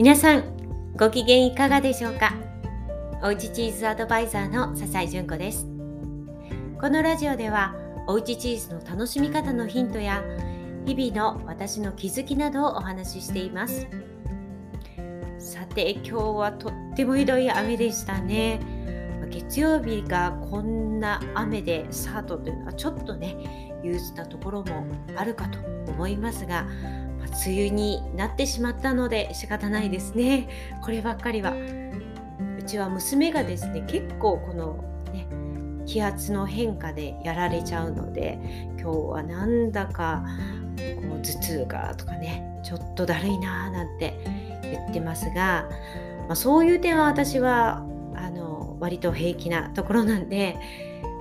皆さんご機嫌いかがでしょうか？おうちチーズアドバイザーの笹井純子です。このラジオではおうちチーズの楽しみ方のヒントや日々の私の気づきなどをお話ししています。さて今日はとってもひどい雨でしたね。月曜日がこんな雨でスタートというのはちょっとね憂鬱なところもあるかと思いますが梅雨になってしまったので仕方ないですねこればっかりはうちは娘がですね結構このね気圧の変化でやられちゃうので今日はなんだかこう頭痛がとかねちょっとだるいなーなんて言ってますが、まあ、そういう点は私はあの割と平気なところなんで、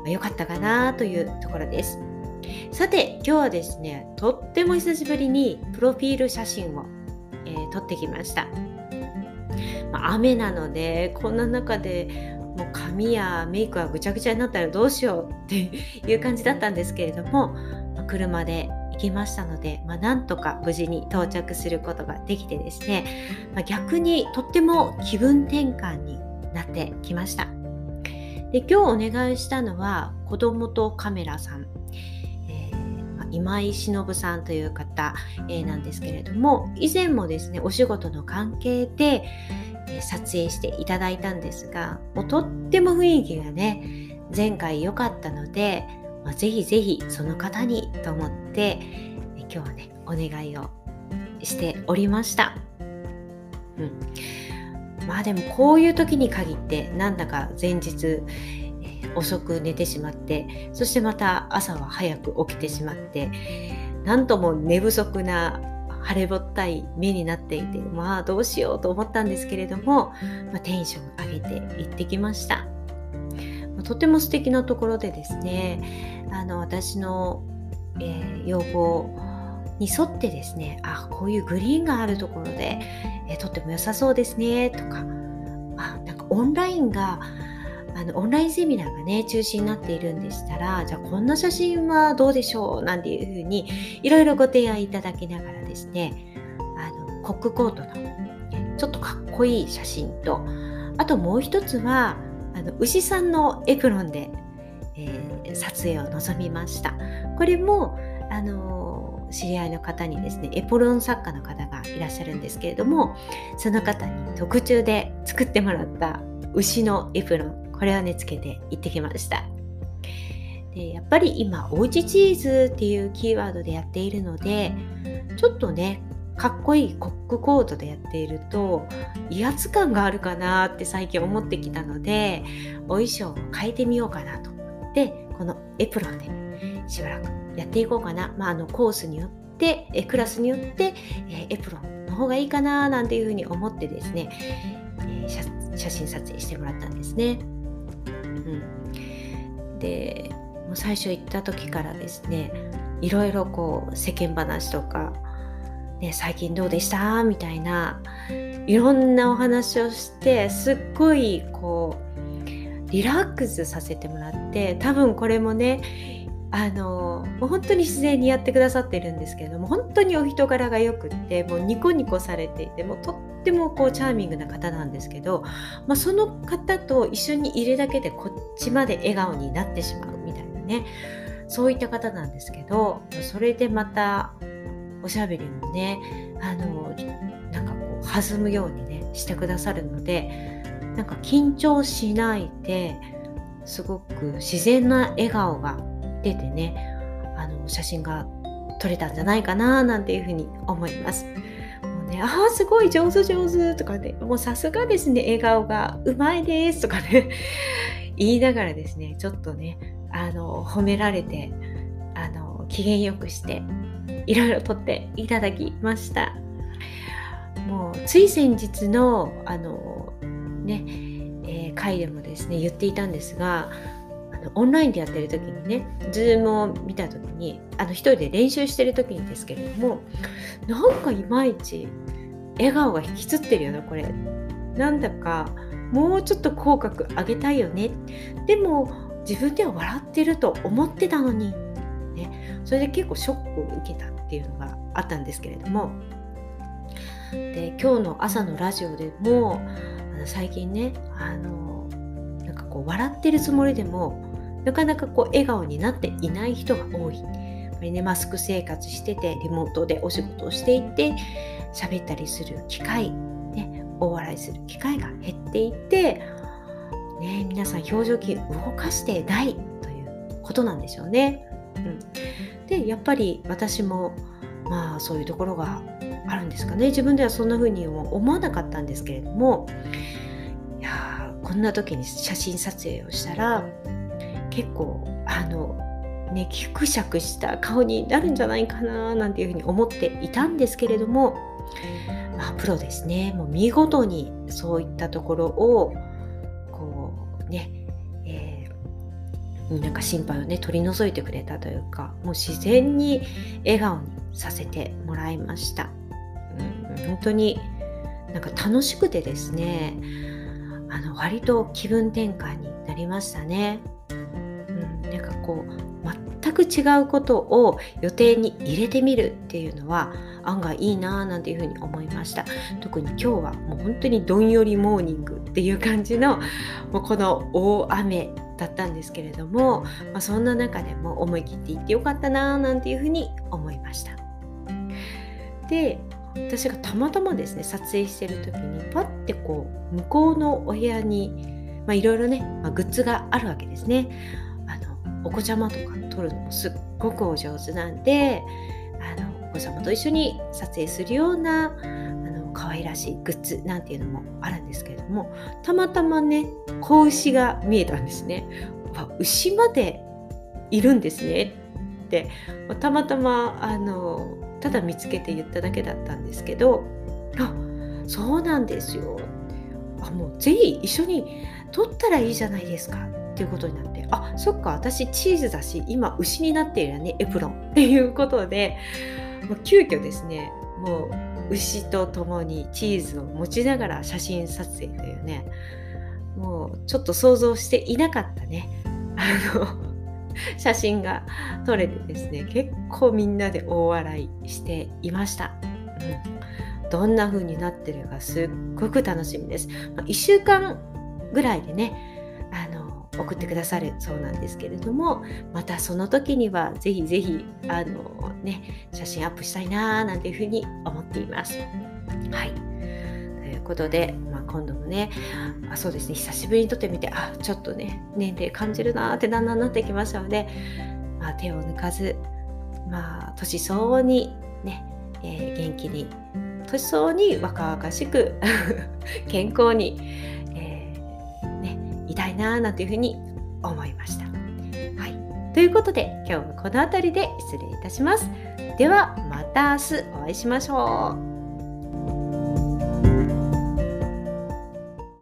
まあ、かったかなというところです。さて今日はですねとっても久しぶりにプロフィール写真を、えー、撮ってきました、まあ、雨なのでこんな中でもう髪やメイクはぐちゃぐちゃになったらどうしようって いう感じだったんですけれども、まあ、車で行きましたので、まあ、なんとか無事に到着することができてですね、まあ、逆にとっても気分転換になってきました。で今日お願いしたのは子供とカメラさん今井忍さんという方、えー、なんですけれども以前もですねお仕事の関係で、撮影していただいたんですがもうとっても雰囲気がね前回良かったので、まあ、ぜひぜひその方にと思って、今日はねお願いをしておりました。うんまあでもこういう時に限ってなんだか前日遅く寝てしまってそしてまた朝は早く起きてしまってなんとも寝不足な晴れぼったい目になっていてまあどうしようと思ったんですけれども、まあ、テンション上げて行ってきました、まあ、とても素敵なところでですねあの私の、えー、要望に沿ってですねあこういうグリーンがあるところで、えー、とっても良さそうですねとかあなんかオンラインがあのオンラインセミナーがね中心になっているんでしたらじゃあこんな写真はどうでしょうなんていうふうにいろいろご提案いただきながらですねあのコックコートのちょっとかっこいい写真とあともう一つはあの牛さんのエプロンで、えー、撮影を望みました。これもあの知り合いの方にですねエプロン作家の方がいらっしゃるんですけれどもその方に特注で作ってもらった牛のエプロン。これをねつけて行ってきました。でやっぱり今おうちチーズっていうキーワードでやっているのでちょっとねかっこいいコックコートでやっていると威圧感があるかなって最近思ってきたのでお衣装を変えてみようかなと。思ってこのエプロンでしばらくやっていこうかな、まあ、あのコースによってえクラスによって、えエプロンの方がいいかななんていうふうに思ってですね、え写真撮影してもらったんですね。うん、でもう最初行った時からですねいろいろこう世間話とか、ね、最近どうでした？みたいないろんなお話をしてすっごいこうリラックスさせてもらって多分これもねあのもう本当に自然にやってくださってるんですけれども本当にお人柄がよくってもうニコニコされていてもうとってもこうチャーミングな方なんですけど、まあ、その方と一緒にいるだけでこっちまで笑顔になってしまうみたいなねそういった方なんですけどそれでまたおしゃべりもねあのなんかこう弾むようにねしてくださるのでなんか緊張しないですごく自然な笑顔が出てねあの写真が撮れたんじゃないかななんていうふうに思います。ね、ああすごい上手上手とかねもうさすがですね笑顔がうまいですとかね 言いながらですねちょっとねあの褒められてあの機嫌よくしていろいろ撮っていただきました。もうつい先日のあのね、えー、回でもですね言っていたんですがオンラインでやってる時にね、ズームを見た時に、あの一人で練習してる時にですけれども、なんかいまいち笑顔が引きつってるよな、これ。なんだか、もうちょっと口角上げたいよね。でも、自分では笑ってると思ってたのに、ね、それで結構ショックを受けたっていうのがあったんですけれども、で今日の朝のラジオでも最近ねあのなんかこう笑ってるつもりでもなかなかこう笑顔になっていない人が多い。やっぱりねマスク生活しててリモートでお仕事をしていて喋ったりする機会、ね、大笑いする機会が減っていて、ね、皆さん表情筋動かしてないということなんでしょうね。うん、でやっぱり私もまあそういうところがあるんですかね自分ではそんな風に思わなかったんですけれどもいやこんな時に写真撮影をしたら結構あのねぎくしゃくした顔になるんじゃないかななんていうふうに思っていたんですけれどもまあプロですね。もう見事にそういったところをこうねえなんか心配をね取り除いてくれたというかもう自然に笑顔にさせてもらいました、うん、本当になんか楽しくてですねあの割と気分転換になりましたね、こう全く違うことを予定に入れてみるっていうのは案外いいなぁなんていうふうに思いました。特に今日はもう本当にどんよりモーニングっていう感じのもうこの大雨だったんですけれども、まあ、そんな中でも思い切って行ってよかったななんていうふうに思いました。で私がたまたまですね撮影してる時にパッてこう向こうのお部屋にいろいろね、まあ、グッズがあるわけですね。お子ちゃまとか撮るのもすっごくお上手なんであのお子様と一緒に撮影するようなあの可愛らしいグッズなんていうのもあるんですけれどもたまたまね子牛が見えたんですね。牛までいるんですねって。たまたまあのただ見つけて言っただけだったんですけどあそうなんですよ。あもうぜひ一緒に撮ったらいいじゃないですか。っていうことになってあそっか私チーズだし今牛になっているよねエプロン。っていうことでもう急遽ですねもう牛と共にチーズを持ちながら写真撮影というねもうちょっと想像していなかったね。あの写真が撮れてですね結構みんなで大笑いしていました、うん、どんな風になってるかすっごく楽しみです、まあ、1週間ぐらいでね送ってくださるそうなんですけれどもまたその時にはぜひぜひあの、ね、写真アップしたいななんていうふうに思っています。はいということで、まあ、今度もねあそうですね久しぶりに撮ってみてあちょっとね年齢感じるなってだんだんなってきましたので、まあ、手を抜かず、まあ、年相応にね、えー、元気に年相応に若々しく 健康になあななんていうふうに思いました。はい、ということで今日はこの辺りで失礼いたします。ではまた明日お会いしましょう。